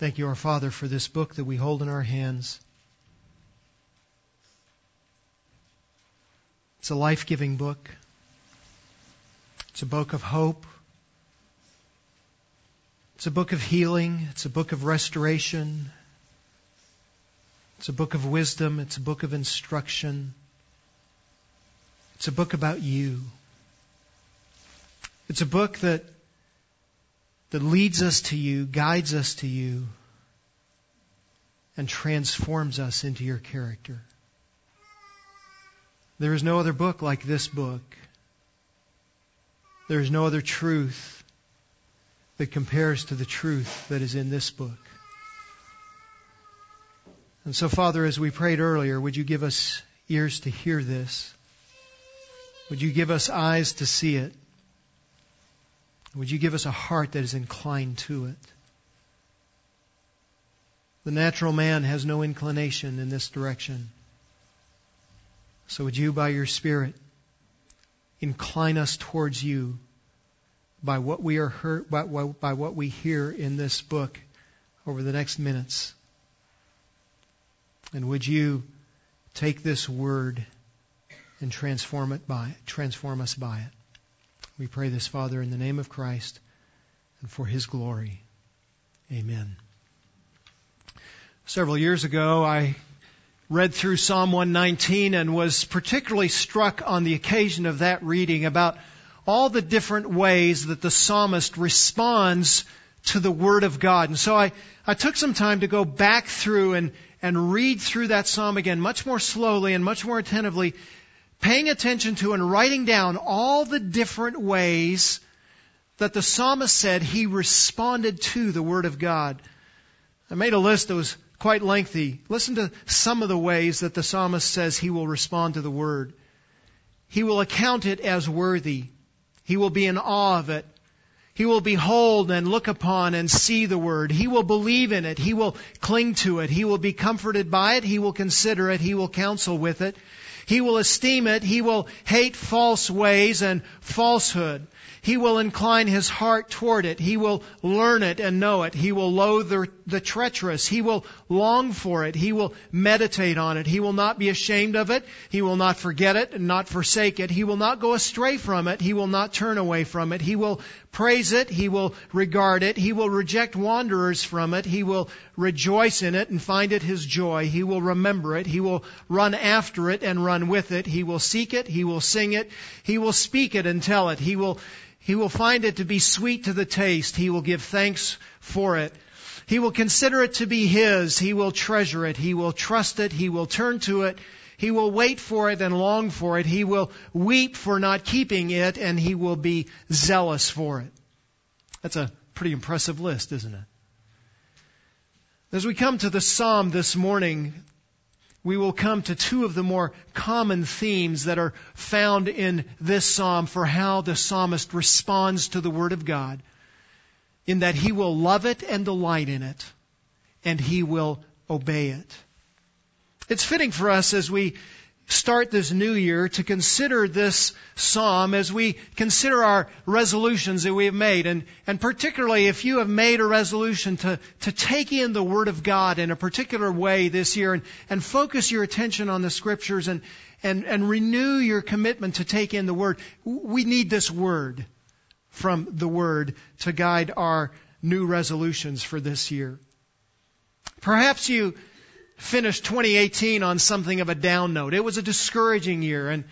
Thank you, our Father, for this book that we hold in our hands. It's a life giving book. It's a book of hope. It's a book of healing. It's a book of restoration. It's a book of wisdom. It's a book of instruction. It's a book about you. It's a book that that leads us to you, guides us to you, and transforms us into your character. There is no other book like this book. There is no other truth that compares to the truth that is in this book. And so, Father, as we prayed earlier, would you give us ears to hear this? Would you give us eyes to see it? Would you give us a heart that is inclined to it? The natural man has no inclination in this direction. So would you, by your Spirit, incline us towards you by what we are heard, by, by what we hear in this book over the next minutes? And would you take this word and transform it by transform us by it? We pray this, Father, in the name of Christ and for His glory. Amen. Several years ago, I read through Psalm 119 and was particularly struck on the occasion of that reading about all the different ways that the psalmist responds to the Word of God. And so I, I took some time to go back through and, and read through that psalm again, much more slowly and much more attentively, paying attention to and writing down all the different ways that the psalmist said he responded to the Word of God. I made a list that was quite lengthy. Listen to some of the ways that the psalmist says he will respond to the Word. He will account it as worthy. He will be in awe of it. He will behold and look upon and see the Word. He will believe in it. He will cling to it. He will be comforted by it. He will consider it. He will counsel with it. He will esteem it. He will hate false ways and falsehood. He will incline his heart toward it. He will learn it and know it. He will loathe the, the, treacherous. He will long for it. He will meditate on it. He will not be ashamed of it. He will not forget it and not forsake it. He will not go astray from it. He will not turn away from it. He will praise it. He will regard it. He will reject wanderers from it. He will rejoice in it and find it his joy. He will remember it. He will run after it and run with it. He will seek it. He will sing it. He will speak it and tell it. He will he will find it to be sweet to the taste. He will give thanks for it. He will consider it to be his. He will treasure it. He will trust it. He will turn to it. He will wait for it and long for it. He will weep for not keeping it and he will be zealous for it. That's a pretty impressive list, isn't it? As we come to the psalm this morning, we will come to two of the more common themes that are found in this psalm for how the psalmist responds to the Word of God, in that he will love it and delight in it, and he will obey it. It's fitting for us as we start this new year to consider this psalm as we consider our resolutions that we have made. And, and particularly if you have made a resolution to, to take in the Word of God in a particular way this year and, and focus your attention on the Scriptures and, and, and renew your commitment to take in the Word, we need this Word from the Word to guide our new resolutions for this year. Perhaps you finished 2018 on something of a down note. It was a discouraging year and,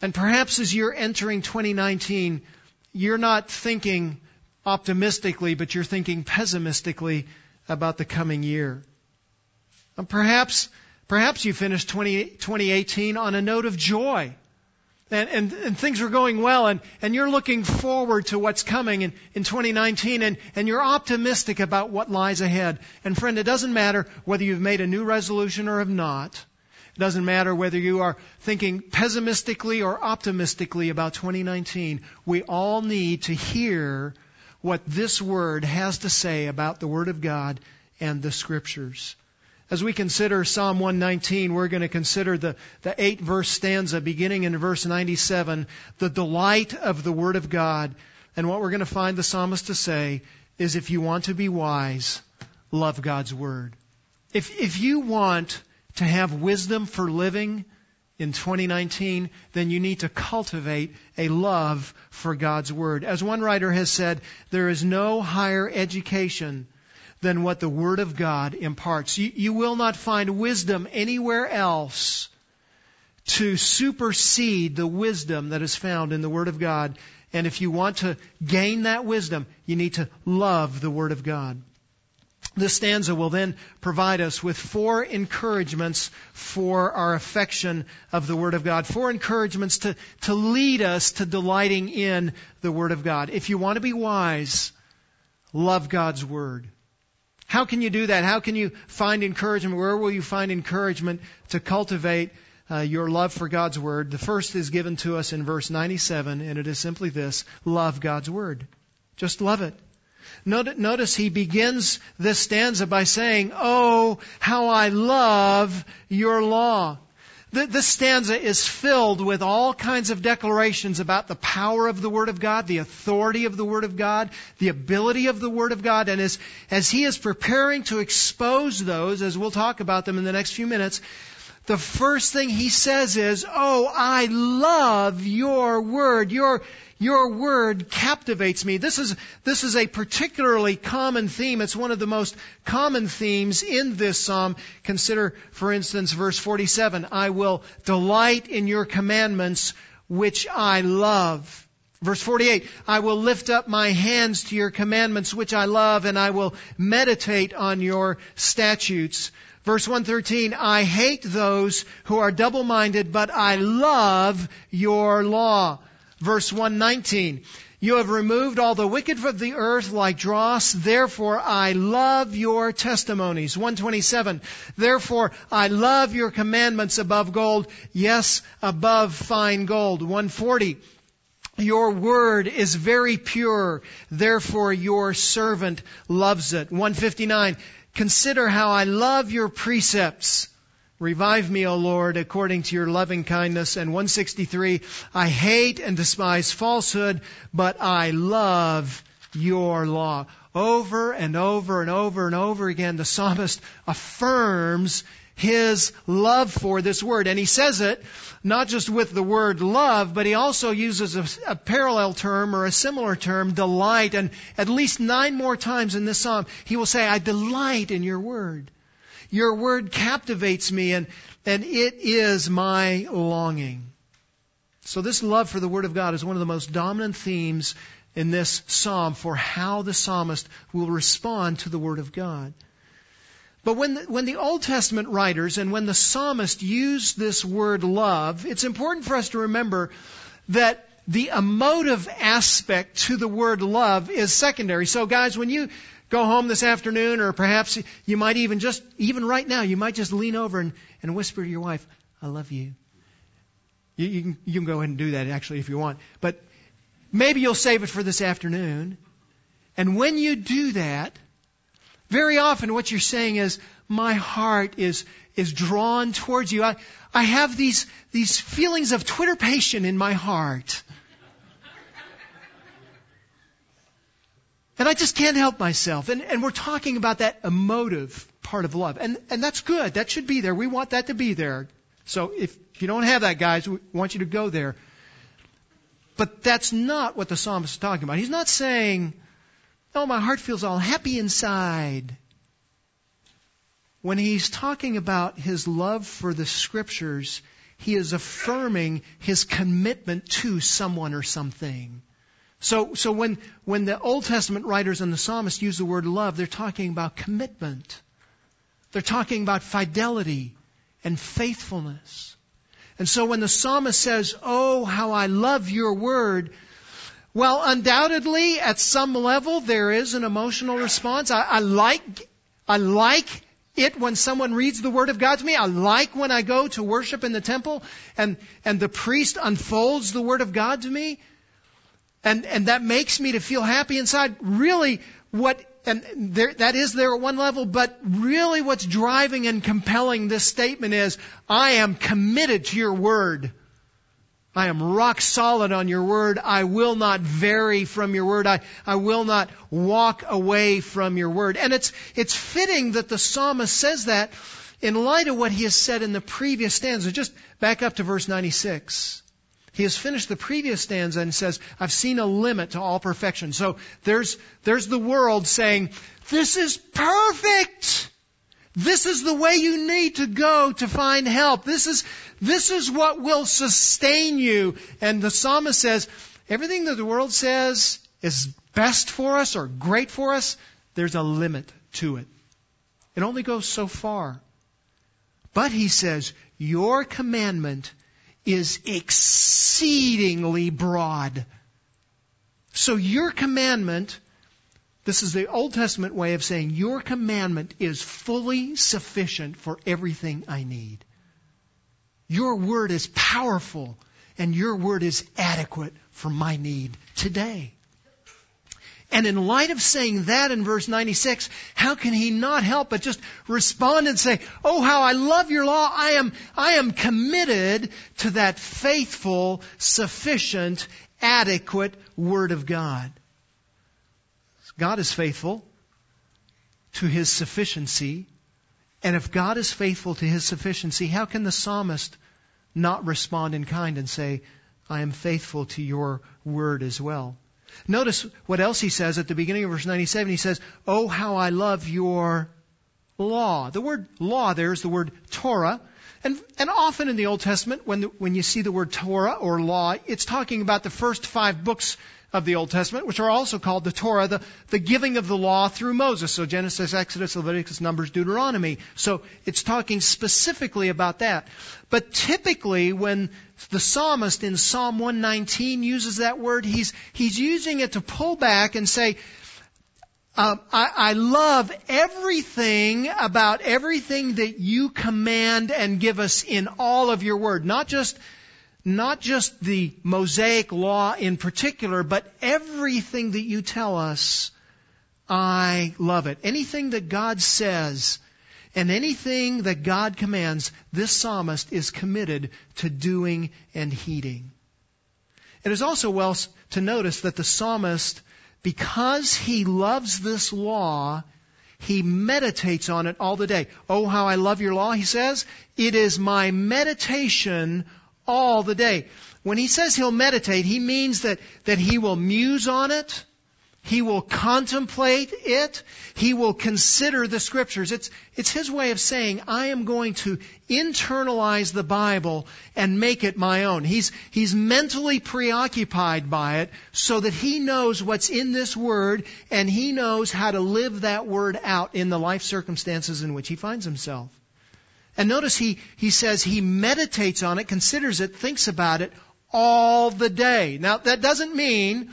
and perhaps as you're entering 2019, you're not thinking optimistically, but you're thinking pessimistically about the coming year. And perhaps, perhaps you finished 20, 2018 on a note of joy and, and, and things are going well and, and you're looking forward to what's coming in, in 2019 and, and you're optimistic about what lies ahead. And friend, it doesn't matter whether you've made a new resolution or have not. It doesn't matter whether you are thinking pessimistically or optimistically about 2019. We all need to hear what this word has to say about the Word of God and the Scriptures. As we consider Psalm 119, we're going to consider the, the eight verse stanza beginning in verse 97, the delight of the Word of God. And what we're going to find the psalmist to say is if you want to be wise, love God's Word. If, if you want to have wisdom for living in 2019, then you need to cultivate a love for God's Word. As one writer has said, there is no higher education than what the Word of God imparts. You, you will not find wisdom anywhere else to supersede the wisdom that is found in the Word of God. And if you want to gain that wisdom, you need to love the Word of God. This stanza will then provide us with four encouragements for our affection of the Word of God. Four encouragements to, to lead us to delighting in the Word of God. If you want to be wise, love God's Word. How can you do that? How can you find encouragement? Where will you find encouragement to cultivate uh, your love for God's Word? The first is given to us in verse 97, and it is simply this love God's Word. Just love it. Notice he begins this stanza by saying, Oh, how I love your law. This stanza is filled with all kinds of declarations about the power of the Word of God, the authority of the Word of God, the ability of the Word of God. And as, as he is preparing to expose those, as we'll talk about them in the next few minutes, the first thing he says is, Oh, I love your Word. Your, your word captivates me. This is, this is a particularly common theme. It's one of the most common themes in this psalm. Consider, for instance, verse 47. I will delight in your commandments, which I love. Verse 48, I will lift up my hands to your commandments, which I love, and I will meditate on your statutes. Verse 113, I hate those who are double-minded, but I love your law verse 119. You have removed all the wicked from the earth like dross. Therefore, I love your testimonies. 127. Therefore, I love your commandments above gold. Yes, above fine gold. 140. Your word is very pure. Therefore, your servant loves it. 159. Consider how I love your precepts. Revive me, O Lord, according to your loving kindness. And 163, I hate and despise falsehood, but I love your law. Over and over and over and over again, the psalmist affirms his love for this word. And he says it not just with the word love, but he also uses a, a, parallel term or a similar term, delight. And at least nine more times in this psalm, he will say, I delight in your word. Your word captivates me and, and it is my longing. So this love for the Word of God is one of the most dominant themes in this psalm for how the psalmist will respond to the Word of God. But when the, when the Old Testament writers and when the psalmist use this word love, it's important for us to remember that the emotive aspect to the word love is secondary. So guys, when you go home this afternoon, or perhaps you might even just, even right now, you might just lean over and, and whisper to your wife, I love you. You, you, can, you can go ahead and do that actually if you want. But maybe you'll save it for this afternoon. And when you do that, very often what you're saying is, my heart is, is drawn towards you. I, I have these, these feelings of twitterpation in my heart. And I just can't help myself. And, and we're talking about that emotive part of love. And, and that's good. That should be there. We want that to be there. So if you don't have that, guys, we want you to go there. But that's not what the psalmist is talking about. He's not saying, oh, my heart feels all happy inside. When he's talking about his love for the scriptures, he is affirming his commitment to someone or something. So, so when, when the Old Testament writers and the psalmist use the word love, they're talking about commitment. They're talking about fidelity and faithfulness. And so when the psalmist says, Oh, how I love your word, well, undoubtedly, at some level, there is an emotional response. I, I like, I like it when someone reads the Word of God to me. I like when I go to worship in the temple and, and the priest unfolds the Word of God to me and and that makes me to feel happy inside. Really, what and there, that is there at one level, but really, what's driving and compelling this statement is, I am committed to your word. I am rock solid on your word. I will not vary from your word. I, I will not walk away from your word. And it's, it's fitting that the psalmist says that in light of what he has said in the previous stanza. Just back up to verse 96. He has finished the previous stanza and says, I've seen a limit to all perfection. So there's, there's the world saying, this is perfect! This is the way you need to go to find help. This is, this is what will sustain you. And the psalmist says, everything that the world says is best for us or great for us, there's a limit to it. It only goes so far. But he says, your commandment is exceedingly broad. So your commandment this is the Old Testament way of saying your commandment is fully sufficient for everything I need. Your word is powerful and your word is adequate for my need today. And in light of saying that in verse 96, how can he not help but just respond and say, Oh, how I love your law. I am, I am committed to that faithful, sufficient, adequate word of God. God is faithful to his sufficiency. And if God is faithful to his sufficiency, how can the psalmist not respond in kind and say, I am faithful to your word as well? Notice what else he says at the beginning of verse 97. He says, Oh, how I love your law. The word law there is the word Torah. And, and often in the Old Testament, when, the, when you see the word Torah or law, it's talking about the first five books of the Old Testament, which are also called the Torah, the, the giving of the law through Moses. So Genesis, Exodus, Leviticus, Numbers, Deuteronomy. So it's talking specifically about that. But typically when the psalmist in Psalm 119 uses that word, he's, he's using it to pull back and say, uh, I, I love everything about everything that you command and give us in all of your word. Not just not just the Mosaic law in particular, but everything that you tell us, I love it. Anything that God says and anything that God commands, this psalmist is committed to doing and heeding. It is also well to notice that the psalmist, because he loves this law, he meditates on it all the day. Oh, how I love your law, he says. It is my meditation all the day. When he says he'll meditate, he means that, that he will muse on it. He will contemplate it. He will consider the scriptures. It's, it's his way of saying, I am going to internalize the Bible and make it my own. He's, he's mentally preoccupied by it so that he knows what's in this word and he knows how to live that word out in the life circumstances in which he finds himself. And notice he, he says he meditates on it, considers it, thinks about it all the day. Now, that doesn't mean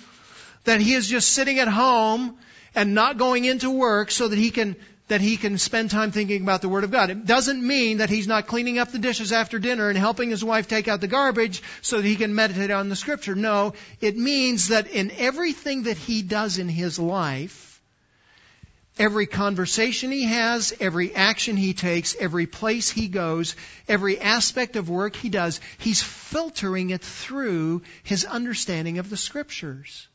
that he is just sitting at home and not going into work so that he can that he can spend time thinking about the Word of God. It doesn't mean that he's not cleaning up the dishes after dinner and helping his wife take out the garbage so that he can meditate on the Scripture. No, it means that in everything that he does in his life, Every conversation he has, every action he takes, every place he goes, every aspect of work he does, he's filtering it through his understanding of the scriptures.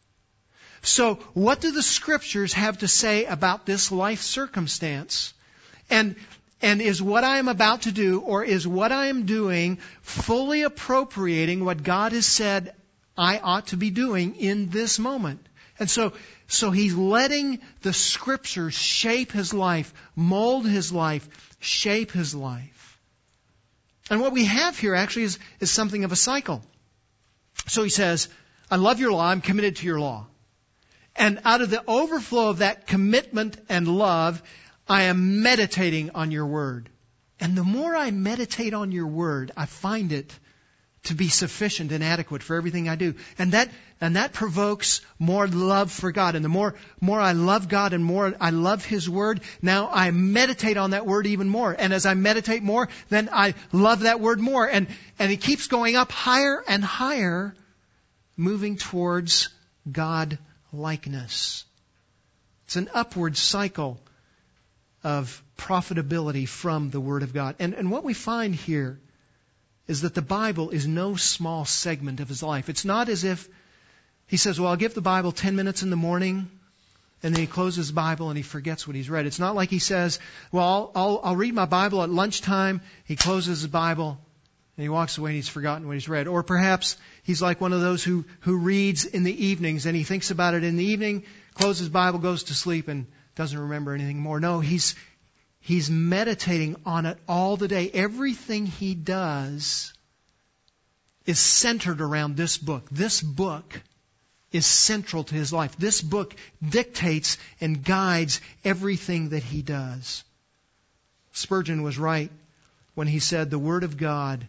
So what do the scriptures have to say about this life circumstance? And and is what I am about to do or is what I am doing fully appropriating what God has said I ought to be doing in this moment? And so so he's letting the scriptures shape his life, mold his life, shape his life. And what we have here actually is, is something of a cycle. So he says, I love your law, I'm committed to your law. And out of the overflow of that commitment and love, I am meditating on your word. And the more I meditate on your word, I find it to be sufficient and adequate for everything I do. And that, and that provokes more love for God. And the more, more I love God and more I love His Word, now I meditate on that Word even more. And as I meditate more, then I love that Word more. And, and it keeps going up higher and higher, moving towards God likeness. It's an upward cycle of profitability from the Word of God. And, and what we find here is that the Bible is no small segment of his life. It's not as if he says, Well, I'll give the Bible 10 minutes in the morning, and then he closes the Bible and he forgets what he's read. It's not like he says, Well, I'll, I'll, I'll read my Bible at lunchtime. He closes his Bible and he walks away and he's forgotten what he's read. Or perhaps he's like one of those who, who reads in the evenings and he thinks about it in the evening, closes Bible, goes to sleep, and doesn't remember anything more. No, he's, he's meditating on it all the day. Everything he does is centered around this book. This book is central to his life. This book dictates and guides everything that he does. Spurgeon was right when he said the Word of God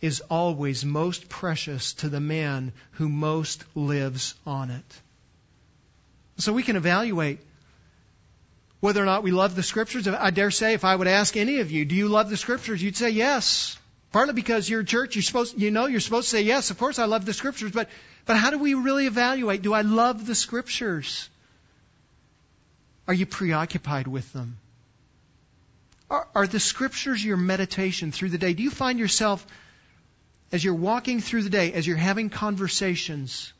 is always most precious to the man who most lives on it. So we can evaluate whether or not we love the Scriptures. I dare say if I would ask any of you, do you love the Scriptures? You'd say yes. Partly because you're a church, you're supposed, you know, you're supposed to say yes. Of course, I love the Scriptures, but but how do we really evaluate? Do I love the Scriptures? Are you preoccupied with them? Are, are the Scriptures your meditation through the day? Do you find yourself as you're walking through the day, as you're having conversations?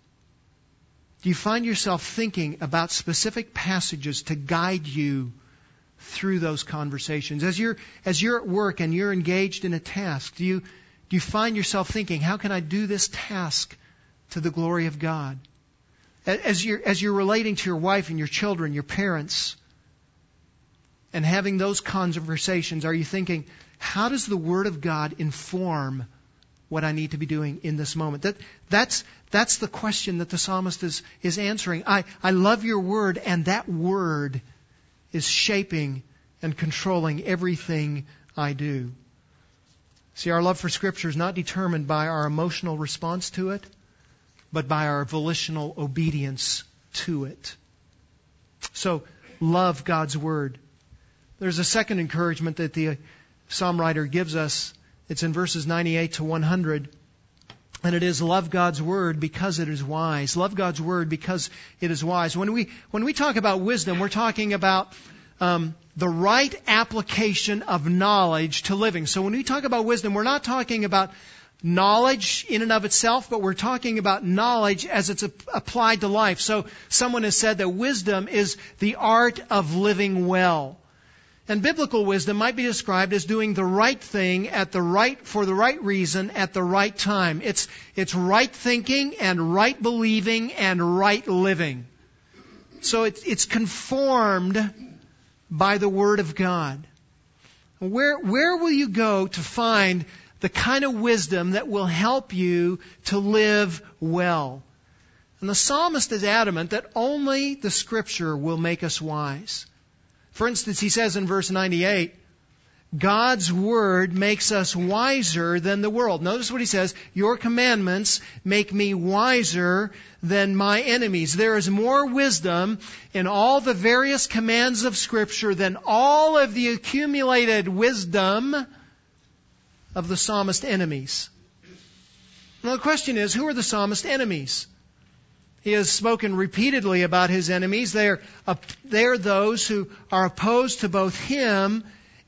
Do you find yourself thinking about specific passages to guide you through those conversations? As you're, as you're at work and you're engaged in a task, do you, do you find yourself thinking, how can I do this task to the glory of God? As you're, as you're relating to your wife and your children, your parents, and having those conversations, are you thinking, how does the Word of God inform what I need to be doing in this moment? That, that's, that's the question that the psalmist is, is answering. I, I love your Word, and that Word is shaping and controlling everything I do. See, our love for Scripture is not determined by our emotional response to it, but by our volitional obedience to it. So, love God's Word. There's a second encouragement that the psalm writer gives us. It's in verses 98 to 100. And it is love God's word because it is wise. Love God's word because it is wise. When we when we talk about wisdom, we're talking about um, the right application of knowledge to living. So when we talk about wisdom, we're not talking about knowledge in and of itself, but we're talking about knowledge as it's applied to life. So someone has said that wisdom is the art of living well. And biblical wisdom might be described as doing the right thing at the right, for the right reason at the right time. It's, it's right thinking and right believing and right living. So it's, it's conformed by the Word of God. Where, where will you go to find the kind of wisdom that will help you to live well? And the psalmist is adamant that only the Scripture will make us wise. For instance, he says in verse 98, God's word makes us wiser than the world. Notice what he says, Your commandments make me wiser than my enemies. There is more wisdom in all the various commands of Scripture than all of the accumulated wisdom of the psalmist enemies. Now the question is, who are the psalmist enemies? He has spoken repeatedly about his enemies. They are, they are those who are opposed to both him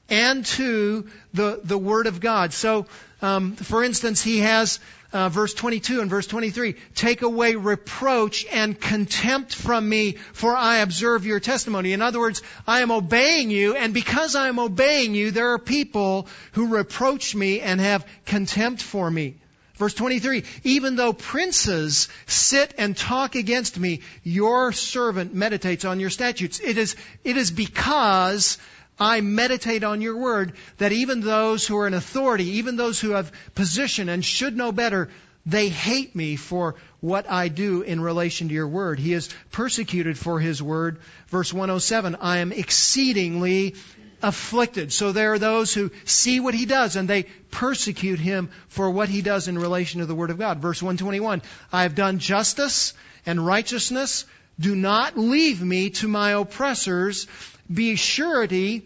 and to the, the Word of God. So, um, for instance, he has uh, verse 22 and verse 23 Take away reproach and contempt from me, for I observe your testimony. In other words, I am obeying you, and because I am obeying you, there are people who reproach me and have contempt for me. Verse 23, even though princes sit and talk against me, your servant meditates on your statutes. It is, it is because I meditate on your word that even those who are in authority, even those who have position and should know better, they hate me for what I do in relation to your word. He is persecuted for his word. Verse 107, I am exceedingly afflicted. So there are those who see what he does and they persecute him for what he does in relation to the Word of God. Verse 121, I have done justice and righteousness. Do not leave me to my oppressors. Be surety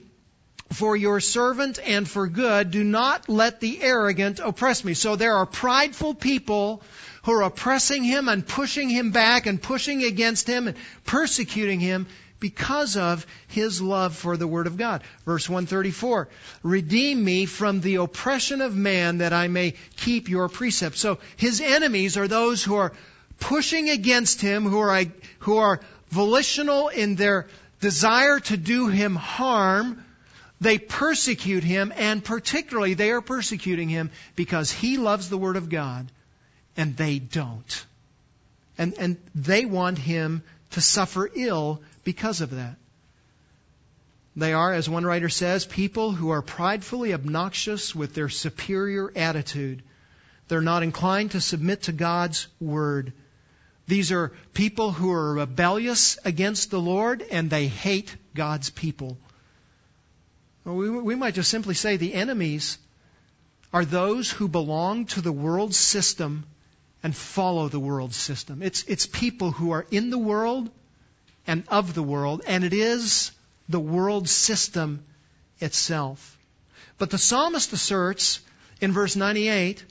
for your servant and for good. Do not let the arrogant oppress me. So there are prideful people who are oppressing him and pushing him back and pushing against him and persecuting him because of his love for the Word of God. Verse 134 Redeem me from the oppression of man that I may keep your precepts. So his enemies are those who are pushing against him, who are, who are volitional in their desire to do him harm. They persecute him, and particularly they are persecuting him because he loves the Word of God and they don't. And, and they want him to suffer ill because of that. They are, as one writer says, people who are pridefully obnoxious with their superior attitude. They're not inclined to submit to God's word. These are people who are rebellious against the Lord and they hate God's people. We, we might just simply say the enemies are those who belong to the world system and follow the world system. It's, it's people who are in the world and of the world, and it is the world system itself. But the psalmist asserts in verse 98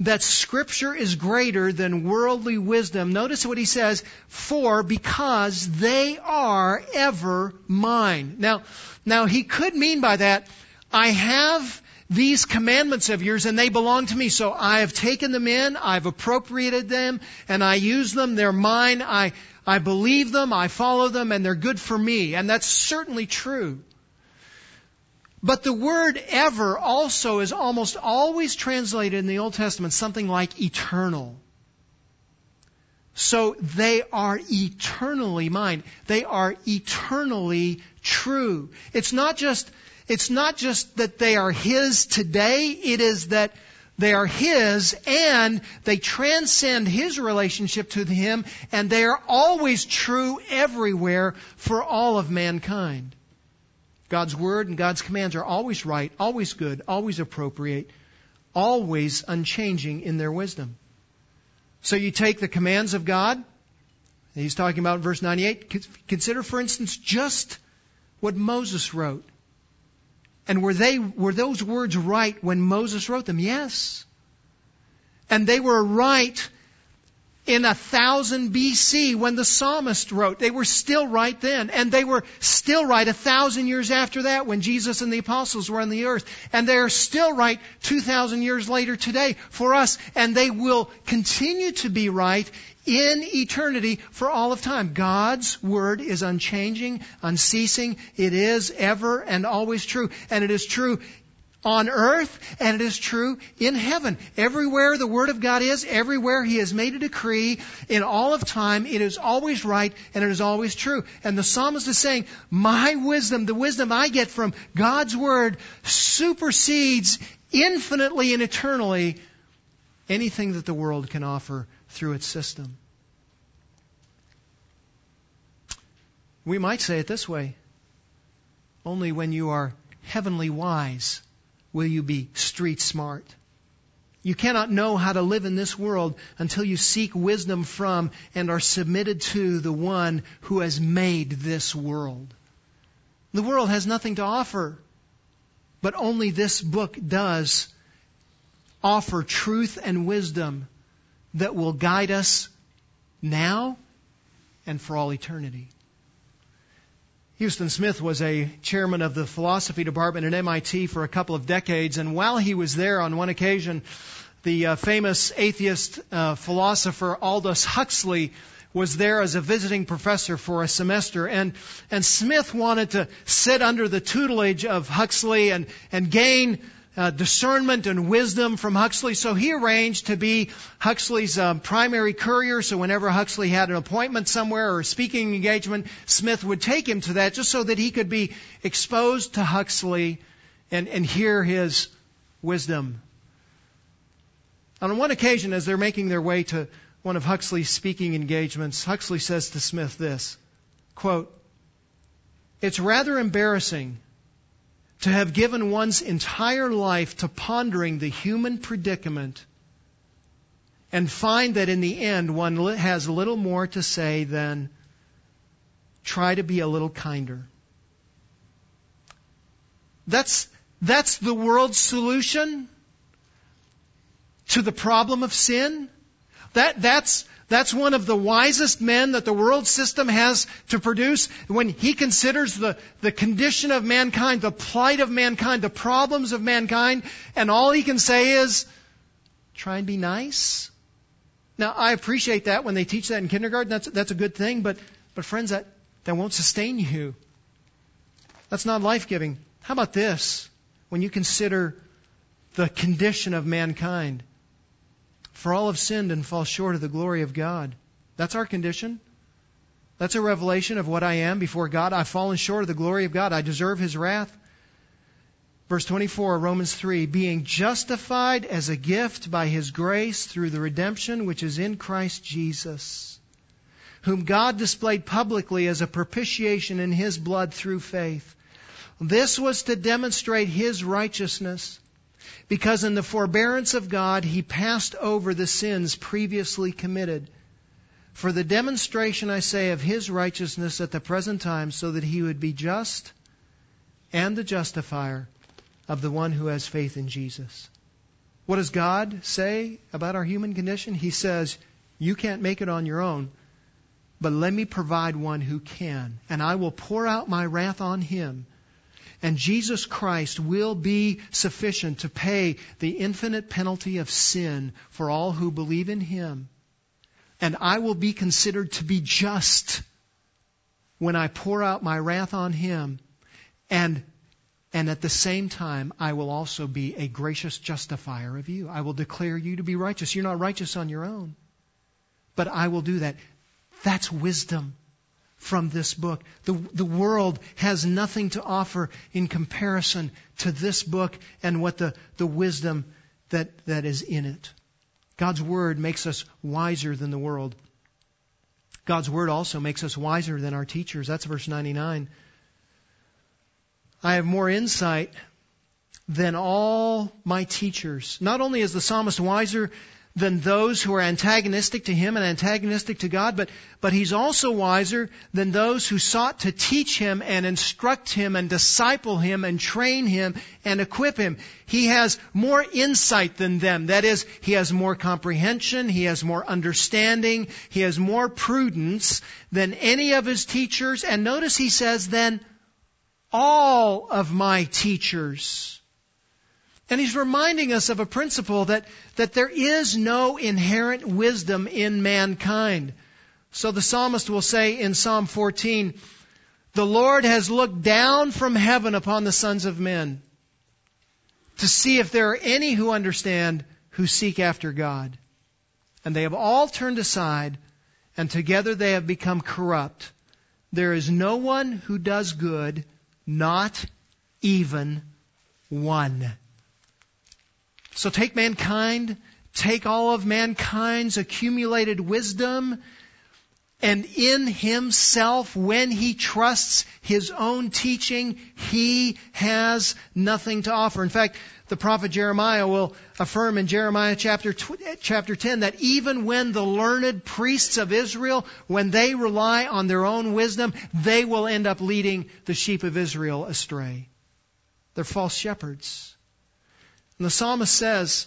that scripture is greater than worldly wisdom. Notice what he says, for because they are ever mine. Now, now he could mean by that, I have these commandments of yours and they belong to me. So I have taken them in, I've appropriated them, and I use them. They're mine. I, I believe them, I follow them, and they're good for me. And that's certainly true. But the word ever also is almost always translated in the Old Testament something like eternal. So they are eternally mine. They are eternally true. It's not just it's not just that they are His today, it is that they are His and they transcend His relationship to Him and they are always true everywhere for all of mankind. God's Word and God's commands are always right, always good, always appropriate, always unchanging in their wisdom. So you take the commands of God, he's talking about verse 98, consider for instance just what Moses wrote. And were they, were those words right when Moses wrote them? Yes. And they were right in a thousand BC when the psalmist wrote. They were still right then. And they were still right a thousand years after that when Jesus and the apostles were on the earth. And they are still right two thousand years later today for us. And they will continue to be right in eternity for all of time. God's word is unchanging, unceasing. It is ever and always true. And it is true on earth and it is true in heaven. Everywhere the Word of God is, everywhere He has made a decree in all of time, it is always right and it is always true. And the psalmist is saying, my wisdom, the wisdom I get from God's Word supersedes infinitely and eternally anything that the world can offer through its system. We might say it this way only when you are heavenly wise will you be street smart. You cannot know how to live in this world until you seek wisdom from and are submitted to the one who has made this world. The world has nothing to offer, but only this book does offer truth and wisdom that will guide us now and for all eternity. Huston Smith was a chairman of the philosophy department at MIT for a couple of decades, and while he was there on one occasion, the uh, famous atheist uh, philosopher Aldous Huxley was there as a visiting professor for a semester and and Smith wanted to sit under the tutelage of Huxley and and gain uh, discernment and wisdom from Huxley. So he arranged to be Huxley's um, primary courier. So whenever Huxley had an appointment somewhere or a speaking engagement, Smith would take him to that just so that he could be exposed to Huxley and, and hear his wisdom. On one occasion, as they're making their way to one of Huxley's speaking engagements, Huxley says to Smith this, quote, It's rather embarrassing to have given one's entire life to pondering the human predicament and find that in the end one has little more to say than try to be a little kinder. That's, that's the world's solution to the problem of sin. That, that's, that's one of the wisest men that the world system has to produce. When he considers the, the condition of mankind, the plight of mankind, the problems of mankind, and all he can say is, try and be nice. Now, I appreciate that when they teach that in kindergarten. That's, that's a good thing, but, but friends, that, that won't sustain you. That's not life giving. How about this? When you consider the condition of mankind. For all have sinned and fall short of the glory of God. That's our condition. That's a revelation of what I am before God. I've fallen short of the glory of God. I deserve His wrath. Verse 24, Romans 3, being justified as a gift by His grace through the redemption which is in Christ Jesus, whom God displayed publicly as a propitiation in His blood through faith. This was to demonstrate His righteousness because in the forbearance of God, he passed over the sins previously committed. For the demonstration, I say, of his righteousness at the present time, so that he would be just and the justifier of the one who has faith in Jesus. What does God say about our human condition? He says, You can't make it on your own, but let me provide one who can, and I will pour out my wrath on him and Jesus Christ will be sufficient to pay the infinite penalty of sin for all who believe in Him. And I will be considered to be just when I pour out my wrath on Him. And, and at the same time, I will also be a gracious justifier of you. I will declare you to be righteous. You're not righteous on your own. But I will do that. That's wisdom from this book. The, the world has nothing to offer in comparison to this book and what the, the wisdom that, that is in it. God's Word makes us wiser than the world. God's Word also makes us wiser than our teachers. That's verse 99. I have more insight than all my teachers. Not only is the psalmist wiser than those who are antagonistic to him and antagonistic to God, but, but he's also wiser than those who sought to teach him and instruct him and disciple him and train him and equip him. He has more insight than them. That is, he has more comprehension, he has more understanding, he has more prudence than any of his teachers. And notice he says then, all of my teachers. And he's reminding us of a principle that, that there is no inherent wisdom in mankind. So the psalmist will say in Psalm 14, the Lord has looked down from heaven upon the sons of men to see if there are any who understand, who seek after God. And they have all turned aside, and together they have become corrupt. There is no one who does good, not even one. So take mankind, take all of mankind's accumulated wisdom, and in himself, when he trusts his own teaching, he has nothing to offer. In fact, the prophet Jeremiah will affirm in Jeremiah chapter, chapter 10 that even when the learned priests of Israel, when they rely on their own wisdom, they will end up leading the sheep of Israel astray. They're false shepherds. And the psalmist says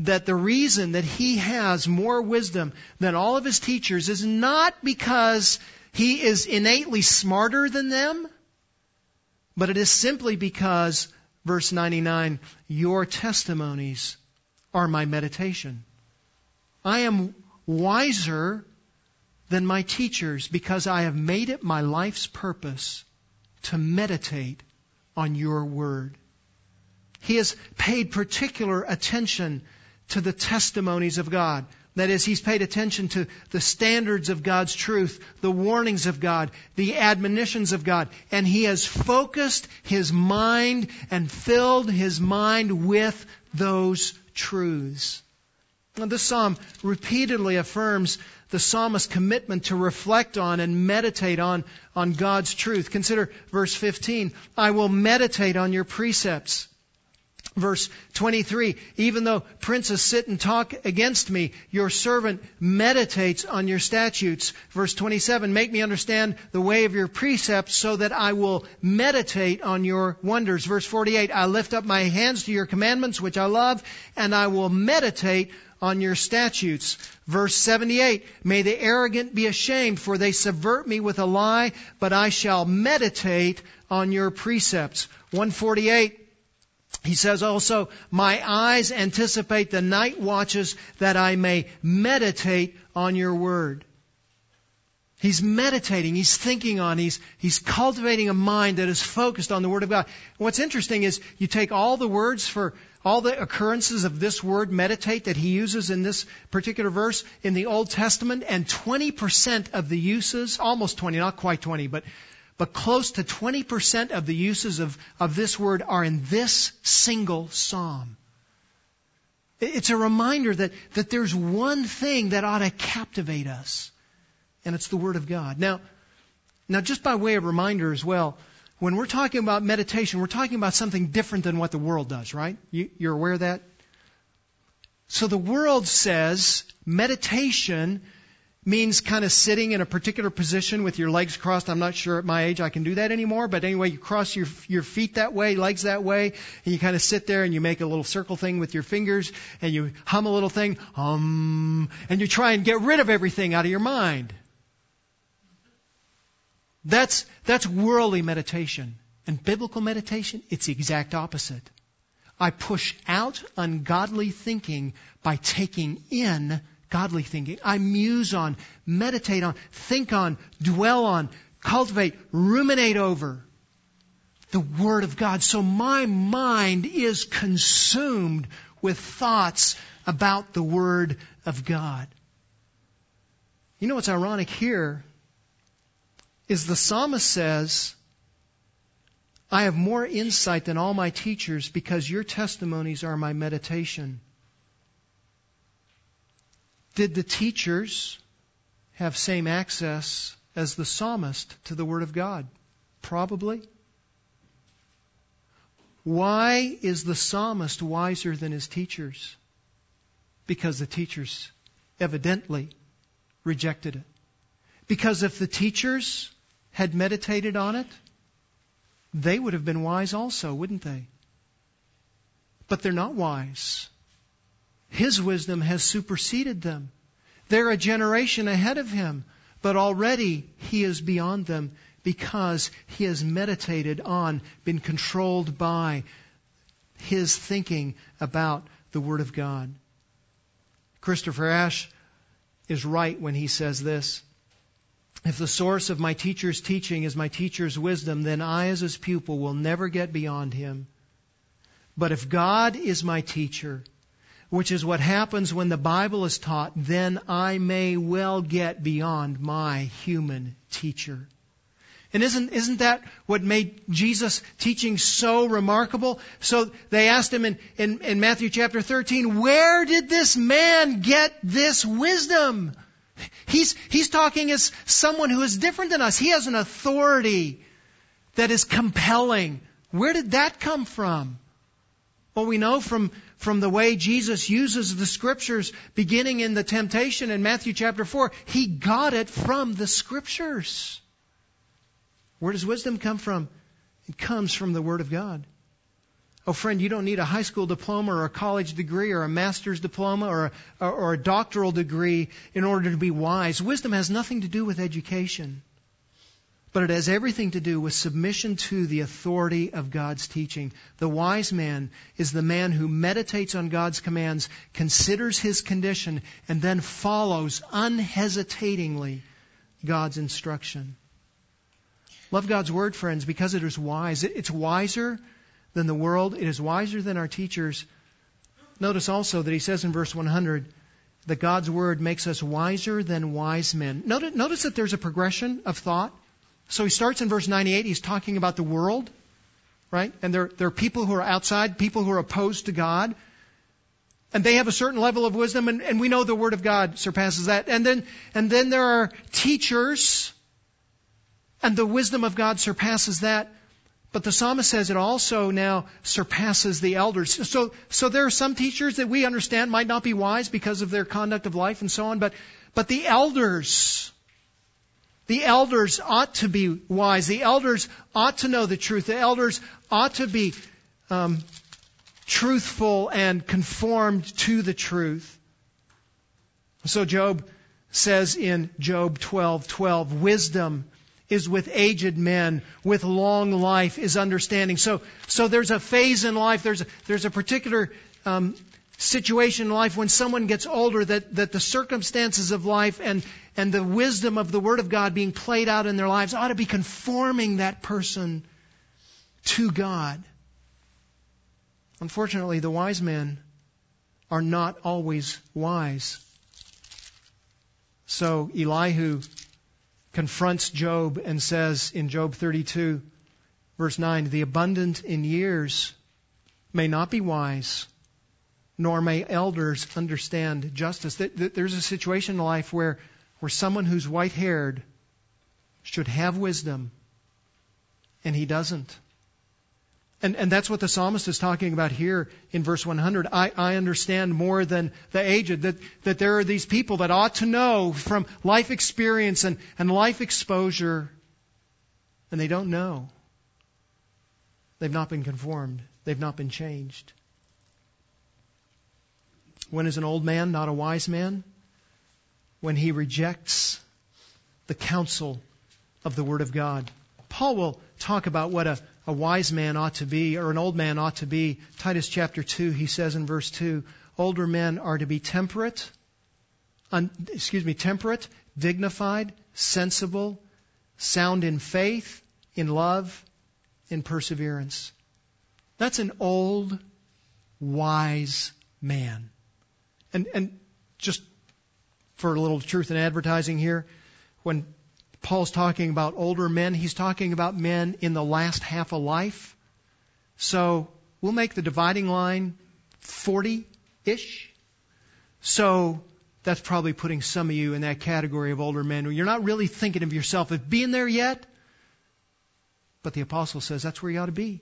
that the reason that he has more wisdom than all of his teachers is not because he is innately smarter than them, but it is simply because, verse 99, your testimonies are my meditation. I am wiser than my teachers because I have made it my life's purpose to meditate on your word. He has paid particular attention to the testimonies of God. That is, he's paid attention to the standards of God's truth, the warnings of God, the admonitions of God, and he has focused his mind and filled his mind with those truths. Now, this psalm repeatedly affirms the psalmist's commitment to reflect on and meditate on, on God's truth. Consider verse 15. I will meditate on your precepts. Verse 23, even though princes sit and talk against me, your servant meditates on your statutes. Verse 27, make me understand the way of your precepts so that I will meditate on your wonders. Verse 48, I lift up my hands to your commandments, which I love, and I will meditate on your statutes. Verse 78, May the arrogant be ashamed, for they subvert me with a lie, but I shall meditate on your precepts. 148, he says also, My eyes anticipate the night watches that I may meditate on your word. He's meditating, he's thinking on, he's, he's cultivating a mind that is focused on the Word of God. what's interesting is you take all the words for all the occurrences of this word meditate that he uses in this particular verse in the Old Testament, and 20% of the uses, almost 20, not quite 20, but, but close to 20% of the uses of, of this word are in this single psalm. It's a reminder that, that there's one thing that ought to captivate us and it's the Word of God. Now, now just by way of reminder as well, when we're talking about meditation, we're talking about something different than what the world does, right? You, you're aware of that? So the world says meditation means kind of sitting in a particular position with your legs crossed. I'm not sure at my age I can do that anymore, but anyway, you cross your, your feet that way, legs that way, and you kind of sit there and you make a little circle thing with your fingers and you hum a little thing, um, and you try and get rid of everything out of your mind. That's, that's worldly meditation. And biblical meditation, it's the exact opposite. I push out ungodly thinking by taking in godly thinking. I muse on, meditate on, think on, dwell on, cultivate, ruminate over the Word of God. So my mind is consumed with thoughts about the Word of God. You know what's ironic here is the psalmist says, I have more insight than all my teachers because your testimonies are my meditation. Did the teachers have same access as the psalmist to the Word of God? Probably. Why is the psalmist wiser than his teachers? Because the teachers evidently rejected it. Because if the teachers had meditated on it, they would have been wise also, wouldn't they? But they're not wise. His wisdom has superseded them. They're a generation ahead of him, but already he is beyond them because he has meditated on, been controlled by his thinking about the Word of God. Christopher Ash is right when he says this. If the source of my teacher's teaching is my teacher's wisdom, then I, as his pupil, will never get beyond him. But if God is my teacher, which is what happens when the Bible is taught, then I may well get beyond my human teacher. And isn't, isn't that what made Jesus' teaching so remarkable? So they asked him in, in, in Matthew chapter 13, where did this man get this wisdom? He's, he's talking as someone who is different than us. He has an authority that is compelling. Where did that come from? Well, we know from, from the way Jesus uses the scriptures beginning in the temptation in Matthew chapter 4, he got it from the scriptures. Where does wisdom come from? It comes from the Word of God. Oh, friend, you don't need a high school diploma or a college degree or a master's diploma or a, or a doctoral degree in order to be wise. Wisdom has nothing to do with education, but it has everything to do with submission to the authority of God's teaching. The wise man is the man who meditates on God's commands, considers his condition, and then follows unhesitatingly God's instruction. Love God's word, friends, because it is wise. It's wiser than the world. It is wiser than our teachers. Notice also that he says in verse 100 that God's word makes us wiser than wise men. Notice, notice that there's a progression of thought. So he starts in verse 98. He's talking about the world, right? And there, there are people who are outside, people who are opposed to God. And they have a certain level of wisdom, and, and we know the Word of God surpasses that. And then, and then there are teachers, and the wisdom of God surpasses that. But the psalmist says it also now surpasses the elders. So, so there are some teachers that we understand might not be wise because of their conduct of life and so on, but, but the elders, the elders ought to be wise. The elders ought to know the truth. The elders ought to be um, truthful and conformed to the truth. So Job says in Job 12:12, wisdom is with aged men, with long life is understanding. So, so there's a phase in life, there's a, there's a particular um, situation in life when someone gets older that, that the circumstances of life and, and the wisdom of the Word of God being played out in their lives ought to be conforming that person to God. Unfortunately, the wise men are not always wise. So Elihu confronts Job and says in Job 32, verse 9, the abundant in years may not be wise, nor may elders understand justice. There's a situation in life where, where someone who's white haired should have wisdom, and he doesn't. And, and that's what the psalmist is talking about here in verse 100. I, I understand more than the aged that, that there are these people that ought to know from life experience and, and life exposure, and they don't know. They've not been conformed. They've not been changed. When is an old man not a wise man? When he rejects the counsel of the Word of God. Paul will talk about what a a wise man ought to be, or an old man ought to be. Titus chapter 2, he says in verse 2, older men are to be temperate, un, excuse me, temperate, dignified, sensible, sound in faith, in love, in perseverance. That's an old, wise man. And, and just for a little truth in advertising here, when Paul's talking about older men. He's talking about men in the last half of life. So we'll make the dividing line 40 ish. So that's probably putting some of you in that category of older men. You're not really thinking of yourself as being there yet. But the apostle says that's where you ought to be.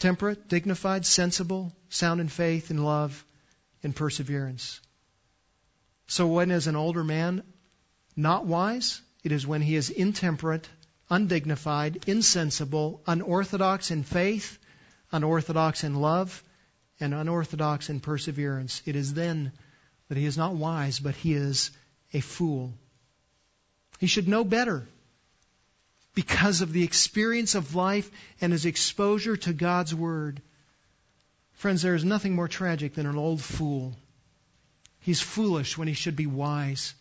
Temperate, dignified, sensible, sound in faith and love and perseverance. So when is an older man not wise? It is when he is intemperate, undignified, insensible, unorthodox in faith, unorthodox in love, and unorthodox in perseverance. It is then that he is not wise, but he is a fool. He should know better because of the experience of life and his exposure to God's Word. Friends, there is nothing more tragic than an old fool. He's foolish when he should be wise.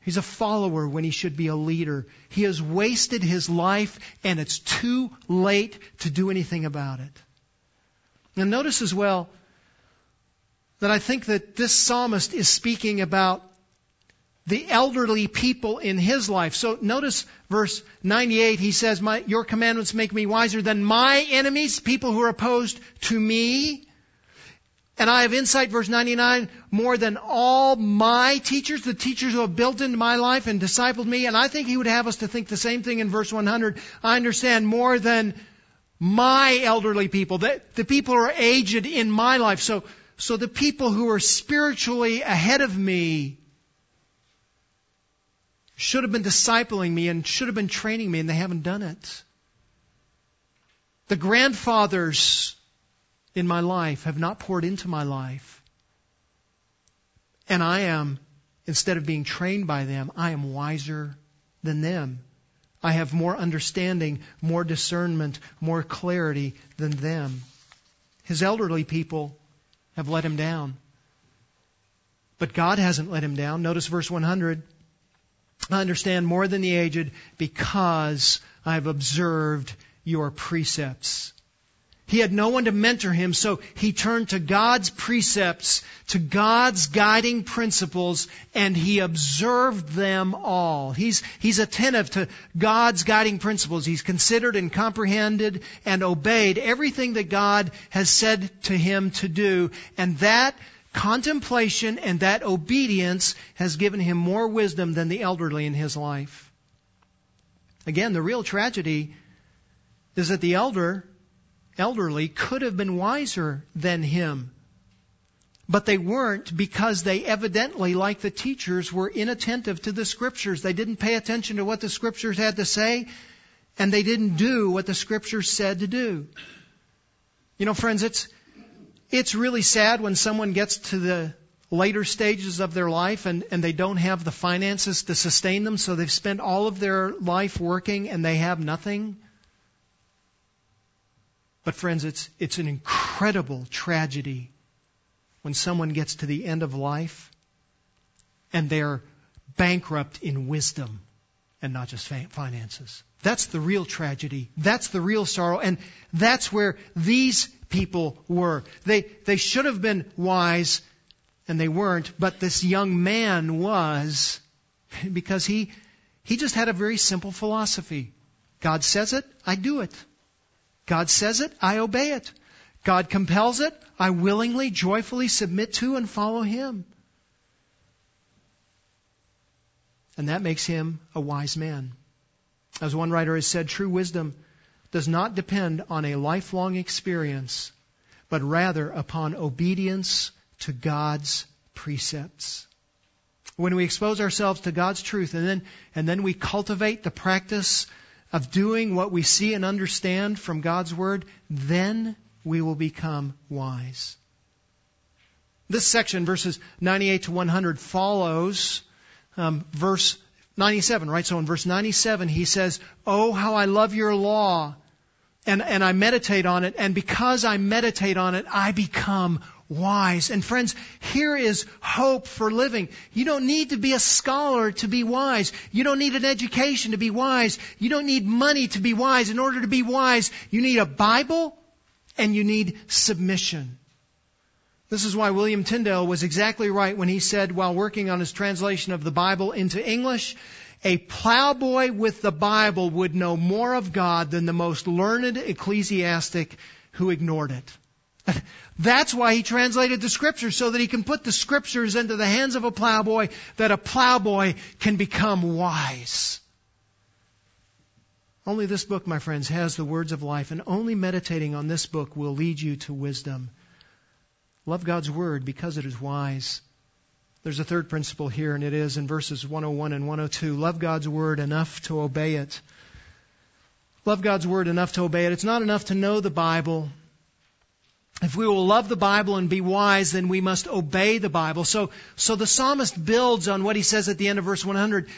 He's a follower when he should be a leader. He has wasted his life and it's too late to do anything about it. And notice as well that I think that this psalmist is speaking about the elderly people in his life. So notice verse 98, he says, Your commandments make me wiser than my enemies, people who are opposed to me. And I have insight, verse 99, more than all my teachers, the teachers who have built into my life and discipled me. And I think he would have us to think the same thing in verse 100. I understand more than my elderly people, the, the people who are aged in my life. So, so the people who are spiritually ahead of me should have been discipling me and should have been training me, and they haven't done it. The grandfathers in my life have not poured into my life. And I am, instead of being trained by them, I am wiser than them. I have more understanding, more discernment, more clarity than them. His elderly people have let him down. But God hasn't let him down. Notice verse 100. I understand more than the aged because I have observed your precepts. He had no one to mentor him, so he turned to God's precepts, to God's guiding principles, and he observed them all. He's, he's attentive to God's guiding principles. He's considered and comprehended and obeyed everything that God has said to him to do, and that contemplation and that obedience has given him more wisdom than the elderly in his life. Again, the real tragedy is that the elder elderly could have been wiser than him. But they weren't because they evidently, like the teachers, were inattentive to the scriptures. They didn't pay attention to what the scriptures had to say, and they didn't do what the scriptures said to do. You know, friends, it's, it's really sad when someone gets to the later stages of their life and, and they don't have the finances to sustain them, so they've spent all of their life working and they have nothing. But friends, it's, it's an incredible tragedy when someone gets to the end of life and they're bankrupt in wisdom and not just finances. That's the real tragedy. That's the real sorrow. And that's where these people were. They, they should have been wise and they weren't, but this young man was because he, he just had a very simple philosophy. God says it, I do it. God says it, I obey it. God compels it, I willingly, joyfully submit to and follow Him. And that makes him a wise man. As one writer has said, true wisdom does not depend on a lifelong experience, but rather upon obedience to God's precepts. When we expose ourselves to God's truth and then, and then we cultivate the practice of doing what we see and understand from God's Word, then we will become wise. This section, verses 98 to 100, follows um, verse 97, right? So in verse 97, he says, Oh, how I love your law. And, and I meditate on it. And because I meditate on it, I become wise. And friends, here is hope for living. You don't need to be a scholar to be wise. You don't need an education to be wise. You don't need money to be wise. In order to be wise, you need a Bible and you need submission. This is why William Tyndale was exactly right when he said, while working on his translation of the Bible into English, a plowboy with the Bible would know more of God than the most learned ecclesiastic who ignored it. That's why he translated the scriptures, so that he can put the scriptures into the hands of a plowboy, that a plowboy can become wise. Only this book, my friends, has the words of life, and only meditating on this book will lead you to wisdom. Love God's Word because it is wise. There's a third principle here, and it is in verses 101 and 102. Love God's Word enough to obey it. Love God's Word enough to obey it. It's not enough to know the Bible. If we will love the Bible and be wise, then we must obey the Bible. So, so the psalmist builds on what he says at the end of verse 100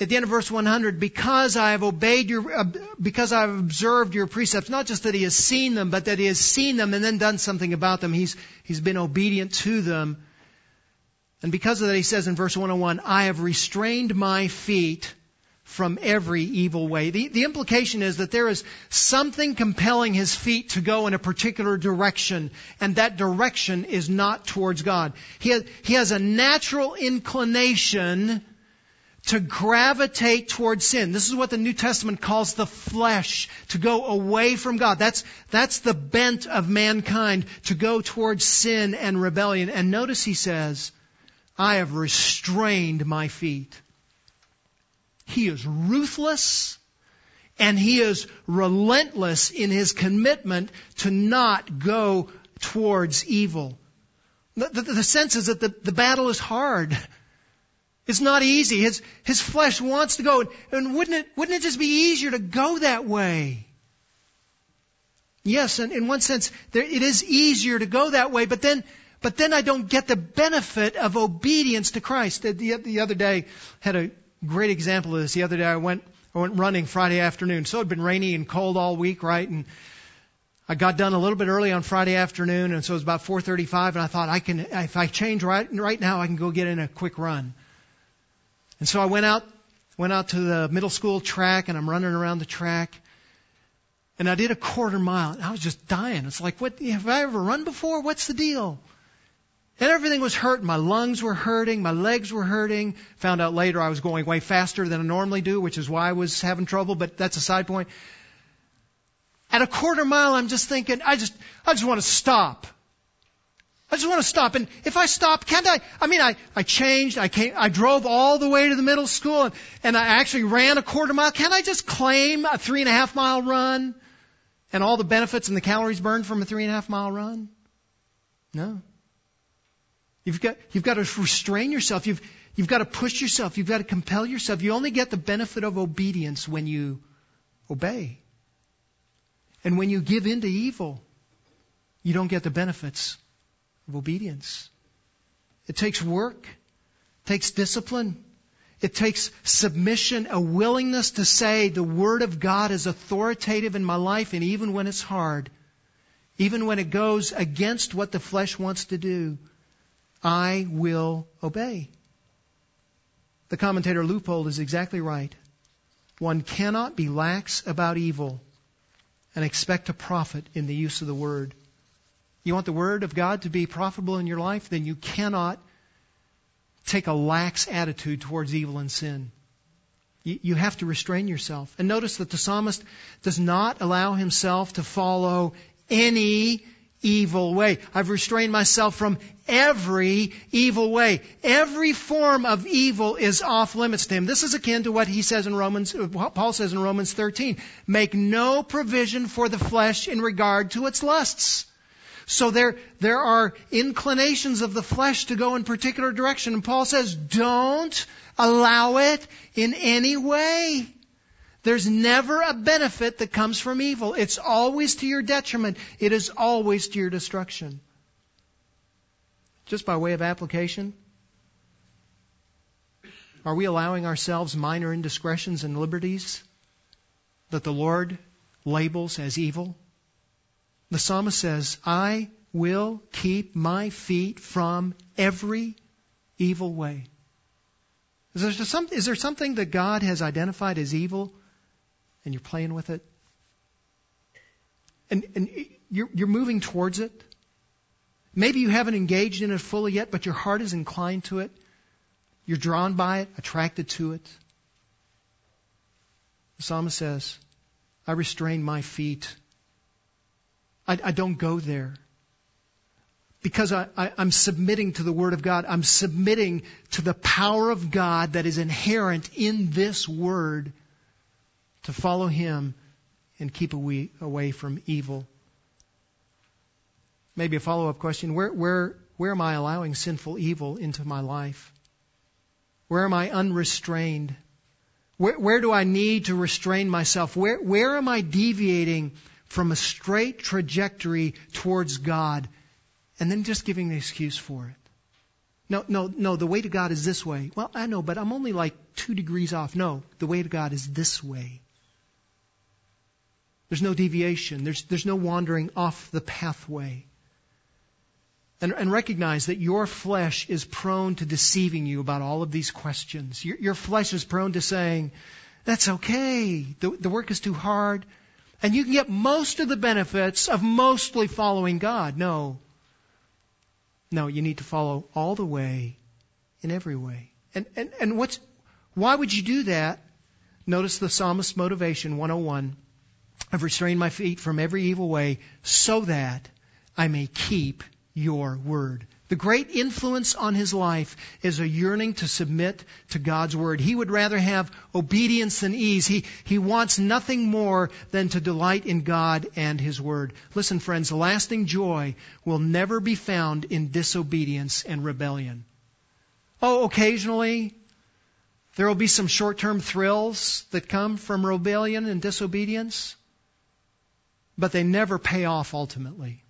at the end of verse 100, because I have obeyed your, uh, because I have observed your precepts, not just that he has seen them, but that he has seen them and then done something about them. He's, he's been obedient to them. And because of that, he says in verse 101, I have restrained my feet from every evil way. The, the implication is that there is something compelling his feet to go in a particular direction, and that direction is not towards God. He has, he has a natural inclination to gravitate towards sin. This is what the New Testament calls the flesh, to go away from God. That's, that's the bent of mankind, to go towards sin and rebellion. And notice he says, I have restrained my feet. He is ruthless and he is relentless in his commitment to not go towards evil. The, the, the sense is that the, the battle is hard. It's not easy. His, his flesh wants to go. And wouldn't it, wouldn't it just be easier to go that way? Yes, and in one sense, there, it is easier to go that way, but then, but then I don't get the benefit of obedience to Christ. The, the, the other day, had a great example of this. The other day I went, I went running Friday afternoon. So it had been rainy and cold all week, right? And I got done a little bit early on Friday afternoon, and so it was about 4:35, and I thought I can, if I change right right now, I can go get in a quick run. And so I went out, went out to the middle school track and I'm running around the track. And I did a quarter mile and I was just dying. It's like, what, have I ever run before? What's the deal? And everything was hurting. My lungs were hurting. My legs were hurting. Found out later I was going way faster than I normally do, which is why I was having trouble, but that's a side point. At a quarter mile, I'm just thinking, I just, I just want to stop. I just want to stop. And if I stop, can't I? I mean, I, I changed. I came, I drove all the way to the middle school and, and I actually ran a quarter mile. Can't I just claim a three and a half mile run and all the benefits and the calories burned from a three and a half mile run? No. You've got, you've got to restrain yourself. You've, you've got to push yourself. You've got to compel yourself. You only get the benefit of obedience when you obey. And when you give in to evil, you don't get the benefits of obedience. It takes work. It takes discipline. It takes submission, a willingness to say the Word of God is authoritative in my life, and even when it's hard, even when it goes against what the flesh wants to do, I will obey. The commentator Leupold is exactly right. One cannot be lax about evil and expect to profit in the use of the Word. You want the Word of God to be profitable in your life? Then you cannot take a lax attitude towards evil and sin. You have to restrain yourself. And notice that the psalmist does not allow himself to follow any evil way. I've restrained myself from every evil way. Every form of evil is off limits to him. This is akin to what he says in Romans, Paul says in Romans 13. Make no provision for the flesh in regard to its lusts. So there, there are inclinations of the flesh to go in particular direction. And Paul says, don't allow it in any way. There's never a benefit that comes from evil. It's always to your detriment. It is always to your destruction. Just by way of application, are we allowing ourselves minor indiscretions and liberties that the Lord labels as evil? The psalmist says, I will keep my feet from every evil way. Is there, some, is there something that God has identified as evil and you're playing with it? And, and you're, you're moving towards it? Maybe you haven't engaged in it fully yet, but your heart is inclined to it. You're drawn by it, attracted to it. The psalmist says, I restrain my feet I, I don't go there. Because I, I, I'm submitting to the Word of God. I'm submitting to the power of God that is inherent in this Word to follow Him and keep away, from evil. Maybe a follow up question where, where, where am I allowing sinful evil into my life? Where am I unrestrained? Where, where do I need to restrain myself? Where, where am I deviating from a straight trajectory towards God and then just giving the excuse for it. No, no, no, the way to God is this way. Well, I know, but I'm only like two degrees off. No, the way to God is this way. There's no deviation. There's, there's no wandering off the pathway. And, and, recognize that your flesh is prone to deceiving you about all of these questions. Your, your flesh is prone to saying, that's okay. The, the work is too hard. And you can get most of the benefits of mostly following God. No. No, you need to follow all the way in every way. And, and, and what's, why would you do that? Notice the psalmist's motivation 101. I've restrained my feet from every evil way so that I may keep your word. The great influence on his life is a yearning to submit to God's word. He would rather have obedience than ease. He, he wants nothing more than to delight in God and his word. Listen, friends, lasting joy will never be found in disobedience and rebellion. Oh, occasionally there will be some short-term thrills that come from rebellion and disobedience, but they never pay off ultimately.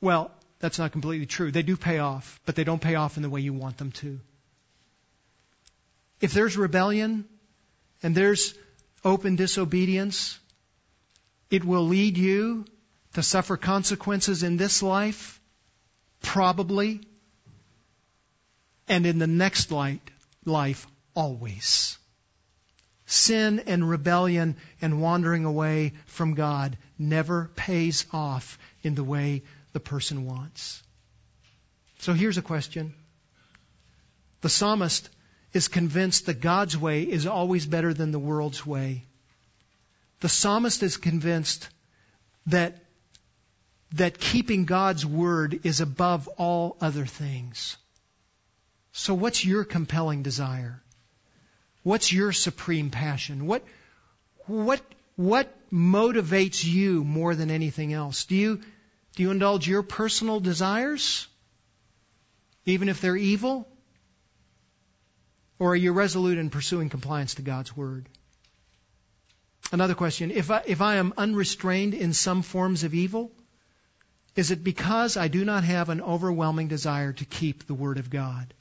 Well, that's not completely true. They do pay off, but they don't pay off in the way you want them to. If there's rebellion and there's open disobedience, it will lead you to suffer consequences in this life, probably, and in the next life, always. Sin and rebellion and wandering away from God never pays off in the way the person wants. So here's a question. The psalmist is convinced that God's way is always better than the world's way. The psalmist is convinced that, that keeping God's word is above all other things. So what's your compelling desire? What's your supreme passion? What, what, what motivates you more than anything else? Do you, do you indulge your personal desires, even if they're evil? Or are you resolute in pursuing compliance to God's Word? Another question. If I, if I am unrestrained in some forms of evil, Is it because I do not have an overwhelming desire to keep the Word of God?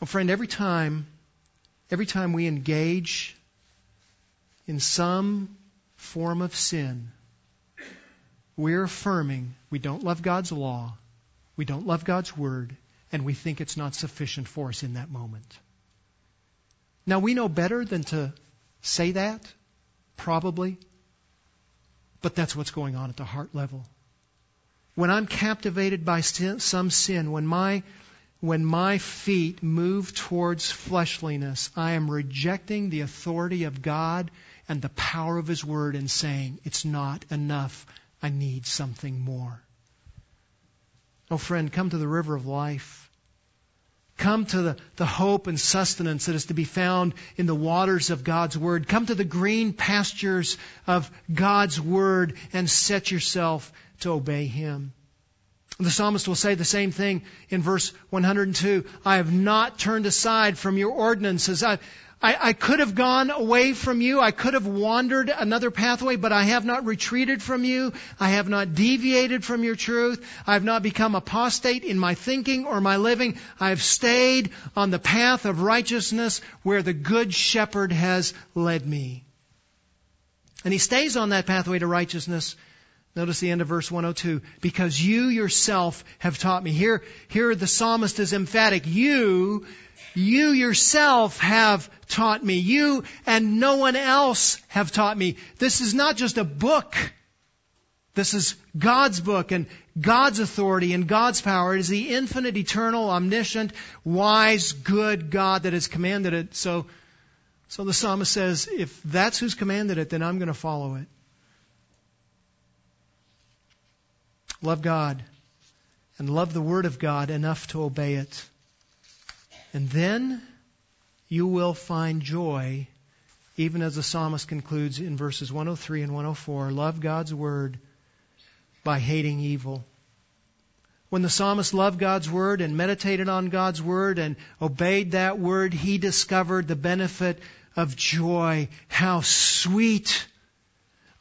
Well, friend, every time, every time we engage in some form of sin, we're affirming we don't love God's law, we don't love God's Word, and we think it's not sufficient for us in that moment. Now, we know better than to say that, probably, but that's what's going on at the heart level when I'm captivated by sin, some sin, when my when my feet move towards fleshliness, I am rejecting the authority of God and the power of His Word and saying, it's not enough. I need something more. Oh, friend, come to the river of life. Come to the, the hope and sustenance that is to be found in the waters of God's Word. Come to the green pastures of God's Word and set yourself to obey Him. The psalmist will say the same thing in verse 102. I have not turned aside from your ordinances. I, I, I, could have gone away from you. I could have wandered another pathway, but I have not retreated from you. I have not deviated from your truth. I have not become apostate in my thinking or my living. I have stayed on the path of righteousness where the good shepherd has led me. And he stays on that pathway to righteousness Notice the end of verse 102. Because you yourself have taught me. Here, here the psalmist is emphatic. You, you yourself have taught me. You and no one else have taught me. This is not just a book. This is God's book and God's authority and God's power. It is the infinite, eternal, omniscient, wise, good God that has commanded it. So, so the psalmist says, if that's who's commanded it, then I'm going to follow it. Love God and love the Word of God enough to obey it. And then you will find joy, even as the psalmist concludes in verses 103 and 104 love God's Word by hating evil. When the psalmist loved God's Word and meditated on God's Word and obeyed that Word, he discovered the benefit of joy. How sweet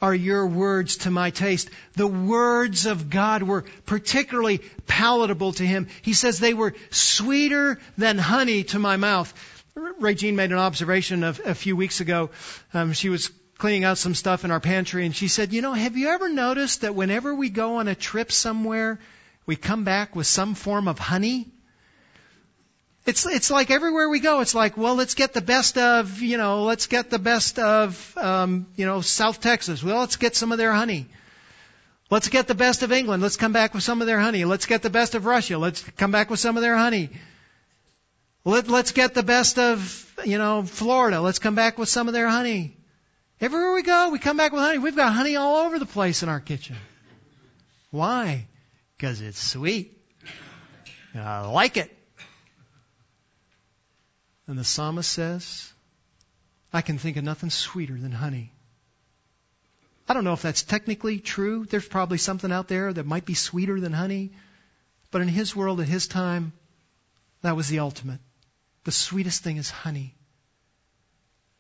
are your words to my taste. The words of God were particularly palatable to him. He says they were sweeter than honey to my mouth. Regine made an observation of, a few weeks ago. Um, she was cleaning out some stuff in our pantry and she said, you know, have you ever noticed that whenever we go on a trip somewhere, we come back with some form of honey? It's, it's like everywhere we go, it's like, well, let's get the best of, you know, let's get the best of, um, you know, South Texas. Well, let's get some of their honey. Let's get the best of England. Let's come back with some of their honey. Let's get the best of Russia. Let's come back with some of their honey. Let, let's get the best of, you know, Florida. Let's come back with some of their honey. Everywhere we go, we come back with honey. We've got honey all over the place in our kitchen. Why? Because it's sweet. And I like it. And the psalmist says, I can think of nothing sweeter than honey. I don't know if that's technically true. There's probably something out there that might be sweeter than honey. But in his world, at his time, that was the ultimate. The sweetest thing is honey.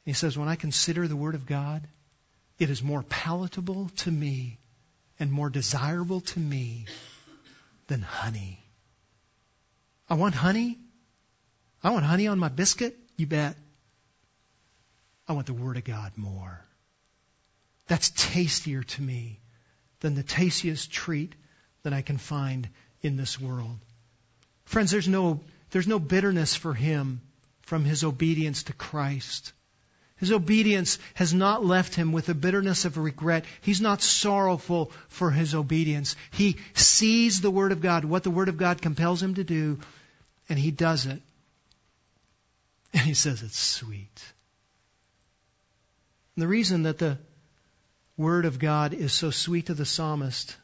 He says, when I consider the Word of God, it is more palatable to me and more desirable to me than honey. I want honey. I want honey on my biscuit. You bet. I want the Word of God more. That's tastier to me than the tastiest treat that I can find in this world. Friends, there's no, there's no bitterness for him from his obedience to Christ. His obedience has not left him with a bitterness of regret. He's not sorrowful for his obedience. He sees the Word of God, what the Word of God compels him to do, and he does it. And he says it's sweet. And the reason that the Word of God is so sweet to the psalmist